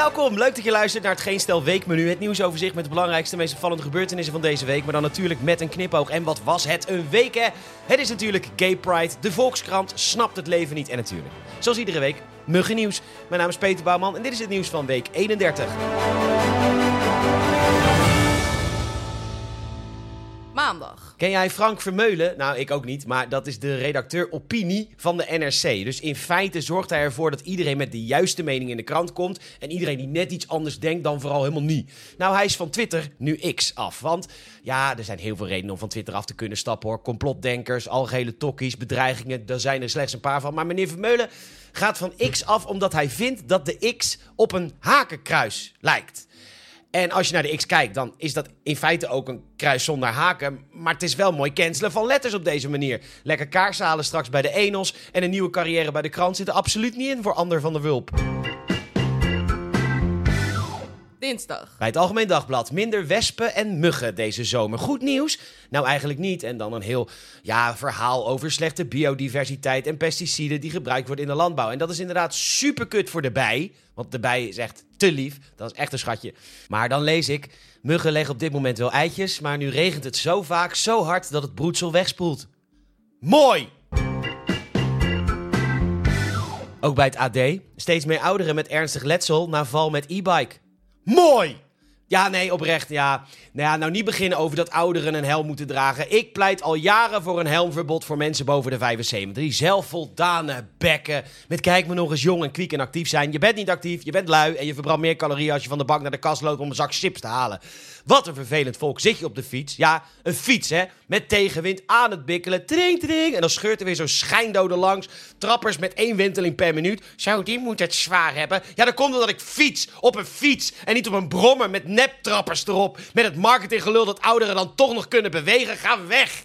Welkom, leuk dat je luistert naar het Geen Stel Weekmenu. Het nieuwsoverzicht met de belangrijkste, meest opvallende gebeurtenissen van deze week. Maar dan natuurlijk met een knipoog. En wat was het een week, hè? Het is natuurlijk Gay Pride, de Volkskrant snapt het leven niet. En natuurlijk, zoals iedere week, muggen nieuws. Mijn naam is Peter Bouwman en dit is het nieuws van week 31. Ken jij Frank Vermeulen? Nou, ik ook niet, maar dat is de redacteur opinie van de NRC. Dus in feite zorgt hij ervoor dat iedereen met de juiste mening in de krant komt. En iedereen die net iets anders denkt, dan vooral helemaal niet. Nou, hij is van Twitter nu X af. Want ja, er zijn heel veel redenen om van Twitter af te kunnen stappen hoor. Complotdenkers, algehele tokkies, bedreigingen, daar zijn er slechts een paar van. Maar meneer Vermeulen gaat van X af omdat hij vindt dat de X op een hakenkruis lijkt. En als je naar de X kijkt, dan is dat in feite ook een kruis zonder haken. Maar het is wel mooi cancelen van letters op deze manier. Lekker kaarshalen straks bij de Enos en een nieuwe carrière bij de krant zit er absoluut niet in voor Ander van der Wulp. Dinsdag. Bij het Algemeen Dagblad minder wespen en muggen deze zomer. Goed nieuws? Nou, eigenlijk niet. En dan een heel ja, verhaal over slechte biodiversiteit en pesticiden die gebruikt worden in de landbouw. En dat is inderdaad super kut voor de bij. Want de bij is echt te lief. Dat is echt een schatje. Maar dan lees ik: muggen leggen op dit moment wel eitjes. Maar nu regent het zo vaak, zo hard dat het broedsel wegspoelt. Mooi! Ook bij het AD. Steeds meer ouderen met ernstig letsel na val met e-bike. Mooi! Ja, nee, oprecht, ja. Nou ja, nou niet beginnen over dat ouderen een helm moeten dragen. Ik pleit al jaren voor een helmverbod voor mensen boven de 75. Die zelfvoldane bekken. Met kijk me nog eens jong en kwiek en actief zijn. Je bent niet actief, je bent lui en je verbrandt meer calorieën als je van de bank naar de kast loopt om een zak chips te halen. Wat een vervelend volk. Zit je op de fiets? Ja, een fiets, hè? Met tegenwind aan het bikkelen. Tring, tring. En dan scheurt er weer zo'n schijndode langs. Trappers met één wenteling per minuut. Zo, die moet het zwaar hebben. Ja, dan komt het dat ik fiets op een fiets. En niet op een brommer met neptrappers erop. Met het marketinggelul dat ouderen dan toch nog kunnen bewegen. Ga weg!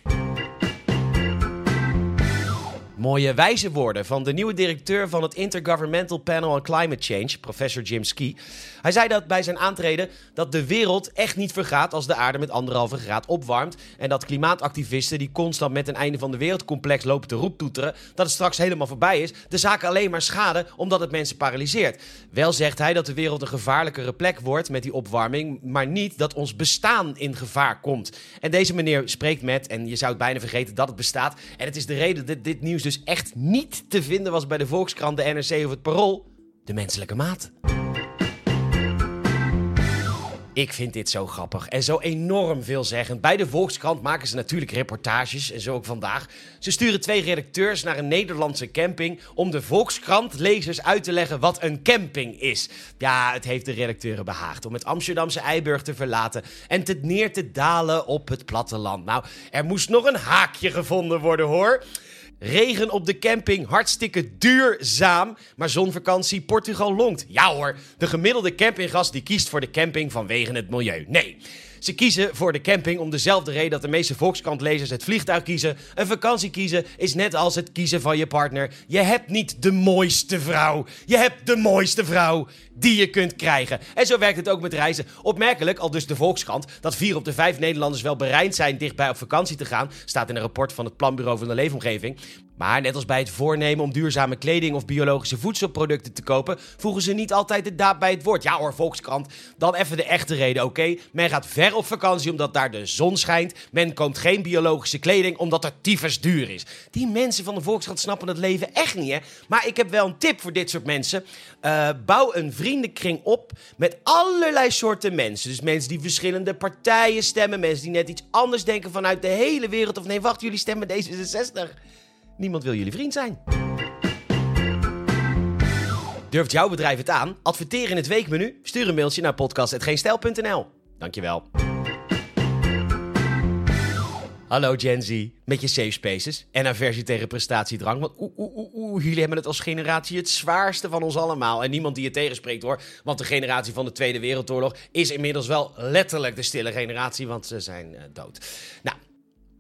Mooie wijze woorden van de nieuwe directeur van het Intergovernmental Panel on Climate Change, professor Jim Ski. Hij zei dat bij zijn aantreden dat de wereld echt niet vergaat als de aarde met anderhalve graad opwarmt. En dat klimaatactivisten die constant met een einde van de wereldcomplex lopen te roeptoeteren, dat het straks helemaal voorbij is, de zaken alleen maar schaden omdat het mensen paralyseert. Wel zegt hij dat de wereld een gevaarlijkere plek wordt met die opwarming, maar niet dat ons bestaan in gevaar komt. En deze meneer spreekt met, en je zou het bijna vergeten dat het bestaat. En het is de reden dat dit nieuws dus echt niet te vinden was bij de Volkskrant, de NRC of het Parool. De menselijke maat. Ik vind dit zo grappig en zo enorm veelzeggend. Bij de Volkskrant maken ze natuurlijk reportages en zo ook vandaag. Ze sturen twee redacteurs naar een Nederlandse camping om de Volkskrant-lezers uit te leggen wat een camping is. Ja, het heeft de redacteuren behaagd om het Amsterdamse Eiburg te verlaten en te neer te dalen op het platteland. Nou, er moest nog een haakje gevonden worden hoor. Regen op de camping, hartstikke duurzaam. Maar zonvakantie, Portugal longt. Ja hoor, de gemiddelde campinggast die kiest voor de camping vanwege het milieu. Nee. Ze kiezen voor de camping om dezelfde reden dat de meeste Volkskrant-lezers het vliegtuig kiezen. Een vakantie kiezen is net als het kiezen van je partner. Je hebt niet de mooiste vrouw. Je hebt de mooiste vrouw die je kunt krijgen. En zo werkt het ook met reizen. Opmerkelijk, al dus de Volkskrant, dat vier op de vijf Nederlanders wel bereid zijn dichtbij op vakantie te gaan, staat in een rapport van het Planbureau van de Leefomgeving. Maar net als bij het voornemen om duurzame kleding of biologische voedselproducten te kopen, voegen ze niet altijd de daad bij het woord. Ja hoor, Volkskrant, dan even de echte reden, oké? Men gaat ver op vakantie omdat daar de zon schijnt. Men koopt geen biologische kleding omdat het tyfus duur is. Die mensen van de Volkskrant snappen het leven echt niet, hè? Maar ik heb wel een tip voor dit soort mensen. Uh, bouw een vriendenkring op met allerlei soorten mensen. Dus mensen die verschillende partijen stemmen, mensen die net iets anders denken vanuit de hele wereld. Of nee, wacht, jullie stemmen D66. Niemand wil jullie vriend zijn. Durft jouw bedrijf het aan? Adverteer in het weekmenu? Stuur een mailtje naar podcast.geenstijl.nl. Dankjewel. Hallo Gen Z, met je safe spaces en aversie tegen prestatiedrang. Want oeh, oeh, oeh, oeh, jullie hebben het als generatie het zwaarste van ons allemaal. En niemand die je tegenspreekt hoor. Want de generatie van de Tweede Wereldoorlog is inmiddels wel letterlijk de stille generatie, want ze zijn uh, dood. Nou,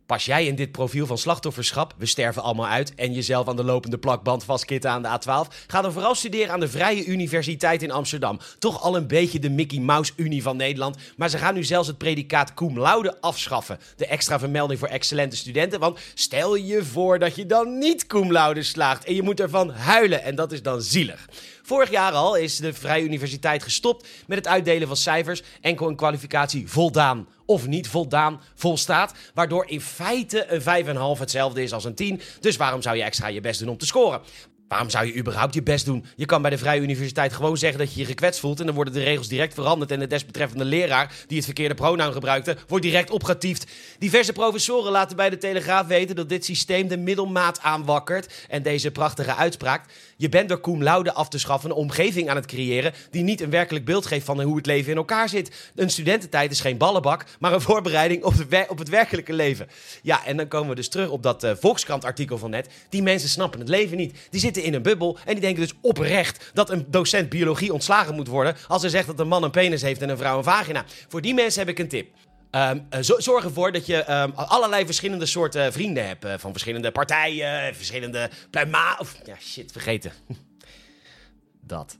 Pas jij in dit profiel van slachtofferschap, we sterven allemaal uit, en jezelf aan de lopende plakband vastkitten aan de A12? Ga dan vooral studeren aan de Vrije Universiteit in Amsterdam. Toch al een beetje de Mickey Mouse Unie van Nederland. Maar ze gaan nu zelfs het predicaat cum laude afschaffen. De extra vermelding voor excellente studenten. Want stel je voor dat je dan niet cum laude slaagt en je moet ervan huilen. En dat is dan zielig. Vorig jaar al is de Vrije Universiteit gestopt met het uitdelen van cijfers. Enkel een kwalificatie voldaan of niet voldaan volstaat. Waardoor in feite een 5,5 hetzelfde is als een 10. Dus waarom zou je extra je best doen om te scoren? Waarom zou je überhaupt je best doen? Je kan bij de Vrije Universiteit gewoon zeggen dat je je gekwetst voelt. En dan worden de regels direct veranderd. En de desbetreffende leraar die het verkeerde pronoun gebruikte, wordt direct opgetiefd. Diverse professoren laten bij de Telegraaf weten dat dit systeem de middelmaat aanwakkert. En deze prachtige uitspraak. Je bent door cum laude af te schaffen een omgeving aan het creëren. die niet een werkelijk beeld geeft van hoe het leven in elkaar zit. Een studententijd is geen ballenbak, maar een voorbereiding op, de op het werkelijke leven. Ja, en dan komen we dus terug op dat uh, Volkskrant-artikel van net. Die mensen snappen het leven niet. Die zitten in een bubbel en die denken dus oprecht dat een docent biologie ontslagen moet worden. als hij zegt dat een man een penis heeft en een vrouw een vagina. Voor die mensen heb ik een tip. Um, zorg ervoor dat je um, allerlei verschillende soorten vrienden hebt. Uh, van verschillende partijen, verschillende pluima... Of, ja, shit, vergeten. dat.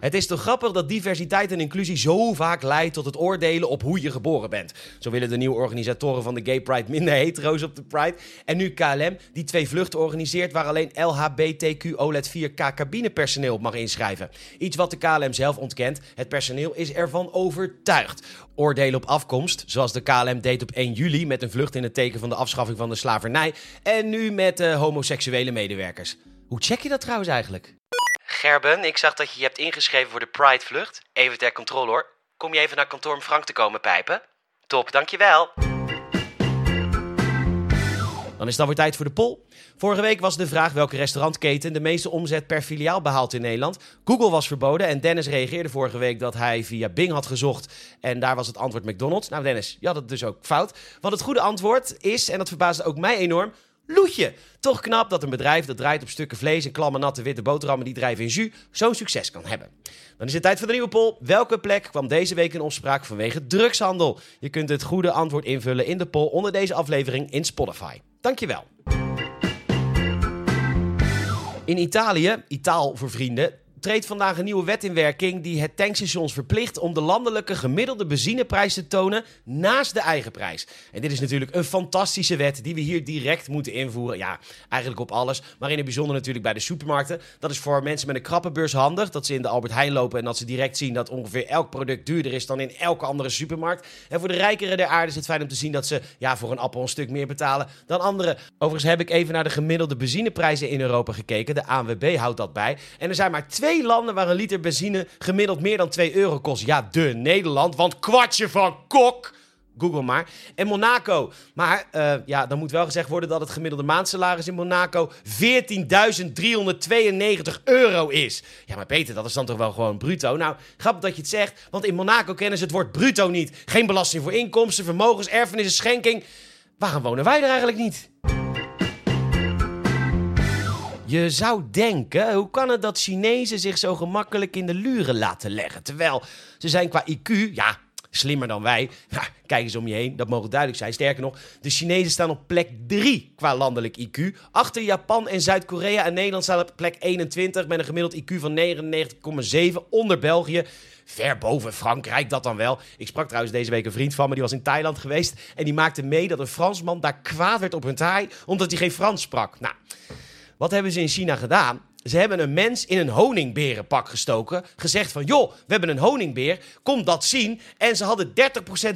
Het is toch grappig dat diversiteit en inclusie zo vaak leidt tot het oordelen op hoe je geboren bent. Zo willen de nieuwe organisatoren van de Gay Pride minder hetero's op de Pride. En nu KLM, die twee vluchten organiseert waar alleen LHBTQ OLED 4K cabinepersoneel op mag inschrijven. Iets wat de KLM zelf ontkent. Het personeel is ervan overtuigd. Oordelen op afkomst, zoals de KLM deed op 1 juli met een vlucht in het teken van de afschaffing van de slavernij. En nu met uh, homoseksuele medewerkers. Hoe check je dat trouwens eigenlijk? Gerben, ik zag dat je je hebt ingeschreven voor de Pride-vlucht. Even ter controle hoor. Kom je even naar kantoor om Frank te komen pijpen? Top, dankjewel. Dan is het alweer tijd voor de poll. Vorige week was de vraag welke restaurantketen de meeste omzet per filiaal behaalt in Nederland. Google was verboden en Dennis reageerde vorige week dat hij via Bing had gezocht. En daar was het antwoord McDonald's. Nou Dennis, je had het dus ook fout. Want het goede antwoord is, en dat verbaasde ook mij enorm, Loetje. Toch knap dat een bedrijf dat draait op stukken vlees en klamme natte witte boterhammen die drijven in jus zo'n succes kan hebben. Dan is het tijd voor de nieuwe poll. Welke plek kwam deze week in opspraak vanwege drugshandel? Je kunt het goede antwoord invullen in de poll onder deze aflevering in Spotify. Dankjewel. In Italië, Itaal voor vrienden, treedt vandaag een nieuwe wet in werking die het tankstations verplicht om de landelijke gemiddelde benzineprijs te tonen naast de eigen prijs. En dit is natuurlijk een fantastische wet die we hier direct moeten invoeren. Ja, eigenlijk op alles, maar in het bijzonder natuurlijk bij de supermarkten. Dat is voor mensen met een krappe beurs handig, dat ze in de Albert Heijn lopen en dat ze direct zien dat ongeveer elk product duurder is dan in elke andere supermarkt. En voor de rijkere der aarde is het fijn om te zien dat ze ja, voor een appel een stuk meer betalen dan anderen. Overigens heb ik even naar de gemiddelde benzineprijzen in Europa gekeken. De ANWB houdt dat bij. En er zijn maar landen waar een liter benzine gemiddeld meer dan 2 euro kost. Ja, de Nederland, want kwartje van kok. Google maar. En Monaco. Maar uh, ja, dan moet wel gezegd worden dat het gemiddelde maandsalaris in Monaco 14.392 euro is. Ja, maar Peter, dat is dan toch wel gewoon bruto? Nou, grappig dat je het zegt, want in Monaco kennen ze het woord bruto niet. Geen belasting voor inkomsten, vermogens, erfenissen, schenking. Waarom wonen wij er eigenlijk niet? Je zou denken, hoe kan het dat Chinezen zich zo gemakkelijk in de luren laten leggen? Terwijl ze zijn qua IQ, ja, slimmer dan wij. Kijk eens om je heen, dat mogen duidelijk zijn. Sterker nog, de Chinezen staan op plek 3 qua landelijk IQ. Achter Japan en Zuid-Korea en Nederland staan op plek 21 met een gemiddeld IQ van 99,7 onder België. Ver boven Frankrijk, dat dan wel. Ik sprak trouwens deze week een vriend van me, die was in Thailand geweest. En die maakte mee dat een Fransman daar kwaad werd op hun Thai, omdat hij geen Frans sprak. Nou... Wat hebben ze in China gedaan? Ze hebben een mens in een honingberenpak gestoken. Gezegd van, joh, we hebben een honingbeer. Kom dat zien. En ze hadden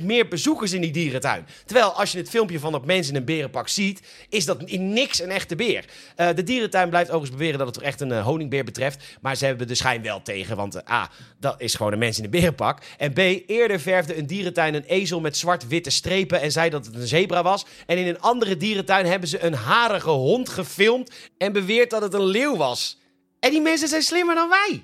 30% meer bezoekers in die dierentuin. Terwijl, als je het filmpje van dat mens in een berenpak ziet... is dat in niks een echte beer. Uh, de dierentuin blijft overigens beweren dat het echt een uh, honingbeer betreft. Maar ze hebben de schijn wel tegen. Want uh, A, dat is gewoon een mens in een berenpak. En B, eerder verfde een dierentuin een ezel met zwart-witte strepen... en zei dat het een zebra was. En in een andere dierentuin hebben ze een harige hond gefilmd... en beweert dat het een leeuw was. En die mensen zijn slimmer dan wij.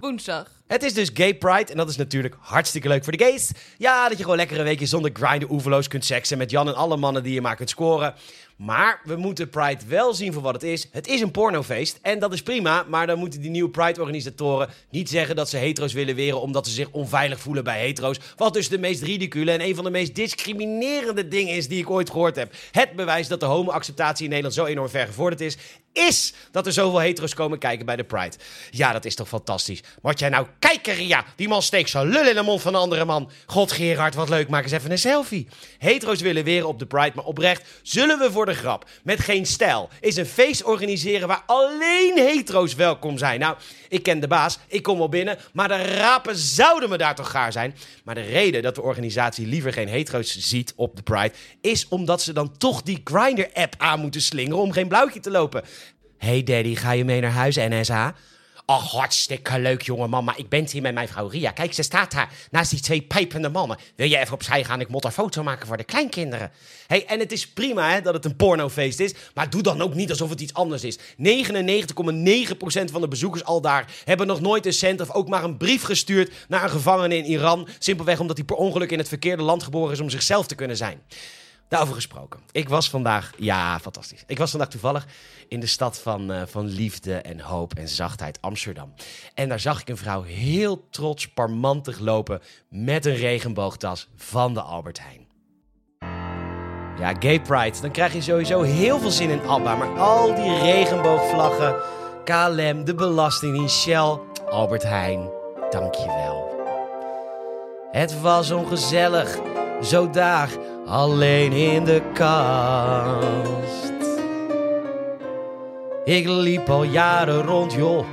Woensdag. Het is dus Gay Pride en dat is natuurlijk hartstikke leuk voor de gays. Ja, dat je gewoon lekker een weekje zonder grinden oeverloos kunt seksen met Jan en alle mannen die je maar kunt scoren. Maar we moeten Pride wel zien voor wat het is. Het is een pornofeest en dat is prima. Maar dan moeten die nieuwe Pride-organisatoren niet zeggen dat ze hetero's willen weren omdat ze zich onveilig voelen bij hetero's. Wat dus de meest ridicule en een van de meest discriminerende dingen is die ik ooit gehoord heb. Het bewijs dat de homo-acceptatie in Nederland zo enorm ver gevorderd is, is dat er zoveel hetero's komen kijken bij de Pride. Ja, dat is toch fantastisch. Wat jij nou kijken, Ria. Die man steekt zo lul in de mond van een andere man. God, Gerard, wat leuk. Maak eens even een selfie. Hetero's willen weren op de Pride, maar oprecht zullen we voor de grap, met geen stijl, is een feest organiseren waar alleen hetero's welkom zijn. Nou, ik ken de baas, ik kom wel binnen, maar de rapen zouden me daar toch gaar zijn. Maar de reden dat de organisatie liever geen hetero's ziet op de Pride, is omdat ze dan toch die Grindr-app aan moeten slingeren om geen blauwtje te lopen. Hey daddy, ga je mee naar huis, NSA? Ach, hartstikke leuk, jonge. Maar ik ben hier met mijn vrouw Ria. Kijk, ze staat daar naast die twee pijpende mannen. Wil je even opzij gaan? Ik moet een foto maken voor de kleinkinderen. hey, en het is prima hè, dat het een pornofeest is. Maar doe dan ook niet alsof het iets anders is. 99,9% van de bezoekers al daar hebben nog nooit een cent of ook maar een brief gestuurd naar een gevangene in Iran. Simpelweg omdat hij per ongeluk in het verkeerde land geboren is om zichzelf te kunnen zijn. Daarover gesproken. Ik was vandaag, ja, fantastisch. Ik was vandaag toevallig in de stad van, uh, van liefde en hoop en zachtheid, Amsterdam. En daar zag ik een vrouw heel trots, parmantig lopen met een regenboogtas van de Albert Heijn. Ja, Gay Pride, dan krijg je sowieso heel veel zin in ABBA. Maar al die regenboogvlaggen, KLM, de Belastingdienst, Shell, Albert Heijn, dankjewel. Het was ongezellig, zo daar alleen in de kast. Ik liep al jaren rond, joh,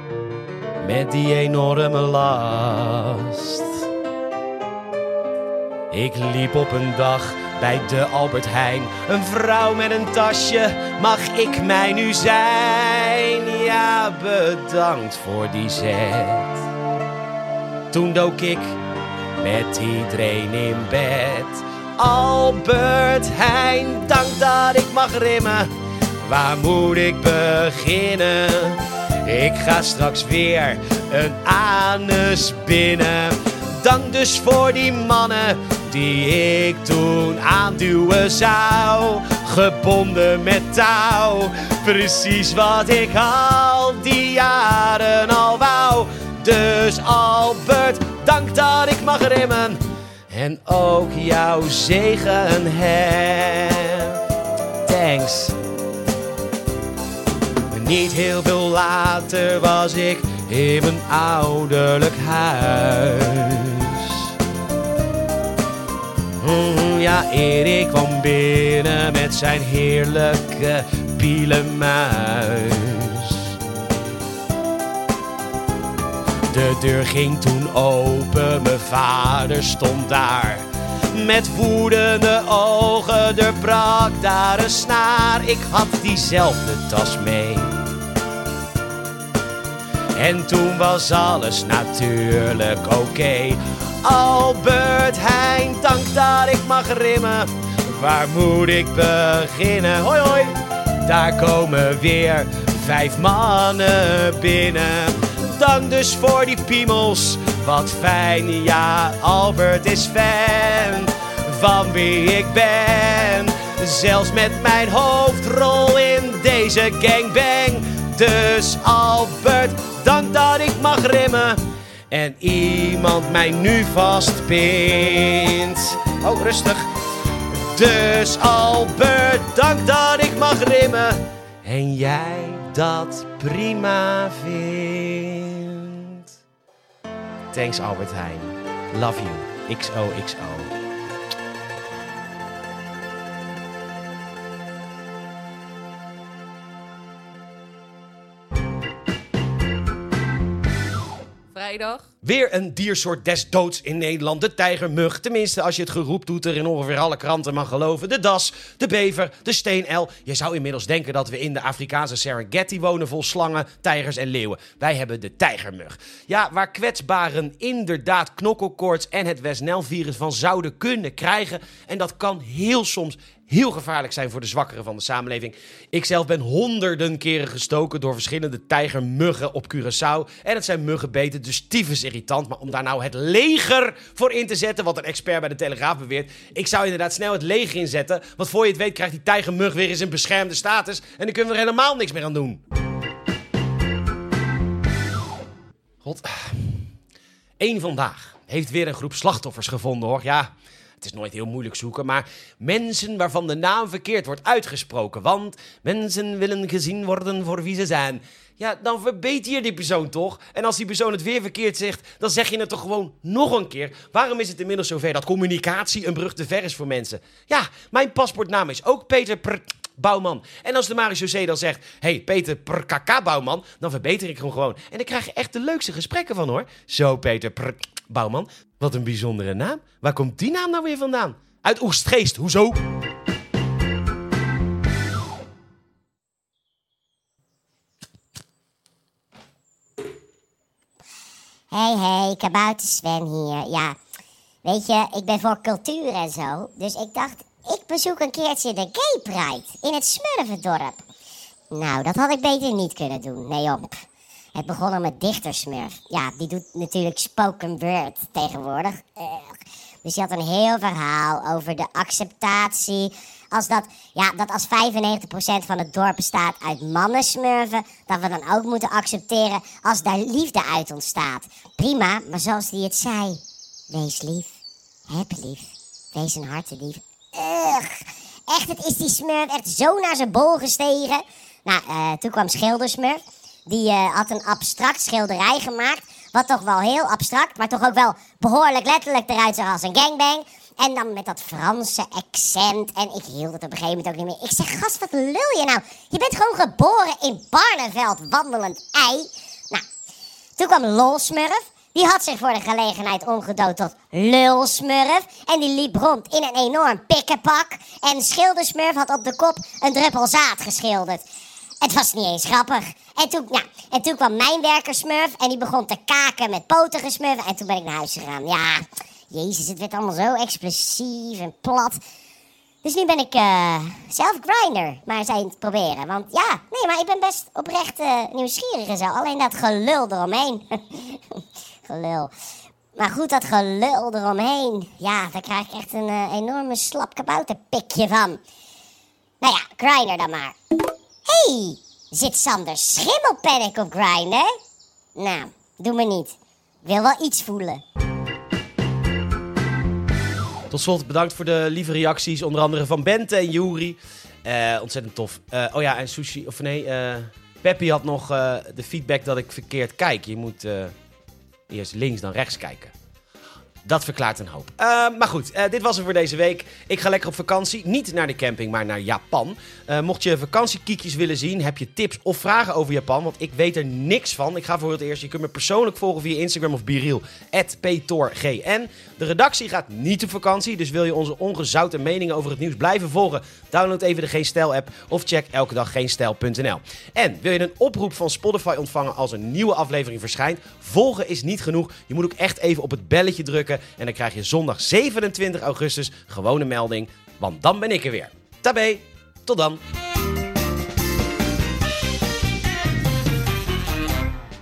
met die enorme last. Ik liep op een dag bij de Albert Heijn. Een vrouw met een tasje, mag ik mij nu zijn? Ja, bedankt voor die zet. Toen dook ik met iedereen in bed. Albert Heijn, dank dat ik mag rimmen. Waar moet ik beginnen? Ik ga straks weer een anus binnen. Dank dus voor die mannen die ik toen aanduwen zou. Gebonden met touw, precies wat ik al die jaren al wou. Dus Albert, dat ik mag rimmen en ook jouw zegen heb. Thanks. Niet heel veel later was ik in mijn ouderlijk huis. Mm, ja, Erik kwam binnen met zijn heerlijke pielenmuis. De deur ging toen open, mijn vader stond daar. Met woedende ogen, er brak daar een snaar. Ik had diezelfde tas mee. En toen was alles natuurlijk oké. Albert Heijn, dank dat ik mag rimmen. Waar moet ik beginnen? Hoi hoi, daar komen weer vijf mannen binnen dank dus voor die piemels. Wat fijn, ja, Albert is fan van wie ik ben. Zelfs met mijn hoofdrol in deze gangbang. Dus Albert, dank dat ik mag rimmen. En iemand mij nu vastpint. Oh, rustig. Dus Albert, dank dat ik mag rimmen. En jij dat prima vindt. Thanks Albert Heijn. Love you. XOXO. Vrijdag. Weer een diersoort des doods in Nederland. De tijgermug. Tenminste, als je het geroep doet er in ongeveer alle kranten mag geloven. De das, de bever, de steenel. Je zou inmiddels denken dat we in de Afrikaanse Serengeti wonen vol slangen, tijgers en leeuwen. Wij hebben de tijgermug. Ja, waar kwetsbaren inderdaad knokkelkoorts en het West-Nijl-virus van zouden kunnen krijgen. En dat kan heel soms heel gevaarlijk zijn voor de zwakkeren van de samenleving. Ik zelf ben honderden keren gestoken door verschillende tijgermuggen op Curaçao. En het zijn muggenbeten, dus tyfus irritant. Maar om daar nou het leger voor in te zetten, wat een expert bij de Telegraaf beweert. Ik zou inderdaad snel het leger inzetten. Want voor je het weet krijgt die tijgermug weer eens een beschermde status. En dan kunnen we er helemaal niks meer aan doen. God. Eén vandaag heeft weer een groep slachtoffers gevonden hoor. Ja, het is nooit heel moeilijk zoeken, maar mensen waarvan de naam verkeerd wordt uitgesproken. Want mensen willen gezien worden voor wie ze zijn. Ja, dan verbeter je die persoon toch? En als die persoon het weer verkeerd zegt, dan zeg je het toch gewoon nog een keer. Waarom is het inmiddels zover dat communicatie een brug te ver is voor mensen? Ja, mijn paspoortnaam is ook Peter Pr Bouwman. En als de marechaussee dan zegt, hey Peter Prkk Bouwman, dan verbeter ik hem gewoon. En dan krijg je echt de leukste gesprekken van hoor. Zo Peter Prkk Bouwman, wat een bijzondere naam. Waar komt die naam nou weer vandaan? Uit Oestgeest, hoezo? Hey, hey, kabouter Sven hier. Ja, weet je, ik ben voor cultuur en zo. Dus ik dacht, ik bezoek een keertje de Gay Pride in het Smurfendorp. Nou, dat had ik beter niet kunnen doen. Nee, op. Het begon met dichtersmurf. Ja, die doet natuurlijk spoken word tegenwoordig. Dus die had een heel verhaal over de acceptatie. Als dat, ja, dat als 95% van het dorp bestaat uit mannensmurven, dat we dan ook moeten accepteren als daar liefde uit ontstaat. Prima, maar zoals hij het zei. Wees lief. Heb lief. Wees een harte lief. Ugh. Echt, het is die smurf echt zo naar zijn bol gestegen. Nou, uh, toen kwam Schildersmurf. Die uh, had een abstract schilderij gemaakt. Wat toch wel heel abstract, maar toch ook wel behoorlijk letterlijk eruit zag als een gangbang. En dan met dat Franse accent. En ik hield het op een gegeven moment ook niet meer. Ik zeg, gast, wat lul je nou? Je bent gewoon geboren in Barneveld, wandelend ei. Nou, toen kwam Lolsmurf. Die had zich voor de gelegenheid omgedood tot Lulsmurf. En die liep rond in een enorm pikkenpak. En Schildersmurf had op de kop een druppel zaad geschilderd. Het was niet eens grappig. En toen, ja, en toen kwam mijn werkersmurf en die begon te kaken met potige smurfen. En toen ben ik naar huis gegaan. Ja, jezus, het werd allemaal zo explosief en plat. Dus nu ben ik uh, zelf grinder, maar eens het proberen. Want ja, nee, maar ik ben best oprecht uh, nieuwsgierig en zo. Alleen dat gelul eromheen. gelul. Maar goed, dat gelul eromheen. Ja, daar krijg ik echt een uh, enorme slap kabouterpikje van. Nou ja, grinder dan maar. hey, zit Sander Schimmelpennik op grinder? Nou, doe me niet. Wil wel iets voelen. Tot slot bedankt voor de lieve reacties, onder andere van Bente en Juri. Uh, ontzettend tof. Uh, oh ja, en Sushi, of nee, uh, Peppy had nog de feedback dat ik verkeerd kijk. Je moet eerst links dan rechts kijken. Dat verklaart een hoop. Uh, maar goed, uh, dit was het voor deze week. Ik ga lekker op vakantie. Niet naar de camping, maar naar Japan. Uh, mocht je vakantiekiekjes willen zien, heb je tips of vragen over Japan? Want ik weet er niks van. Ik ga voor het eerst. Je kunt me persoonlijk volgen via Instagram of Biriel. PTORGN. De redactie gaat niet op vakantie. Dus wil je onze ongezouten meningen over het nieuws blijven volgen? Download even de Geen Stijl app of check elke dag geenstijl.nl. En wil je een oproep van Spotify ontvangen als een nieuwe aflevering verschijnt? Volgen is niet genoeg. Je moet ook echt even op het belletje drukken. En dan krijg je zondag 27 augustus gewone melding, want dan ben ik er weer. Tabé, tot dan!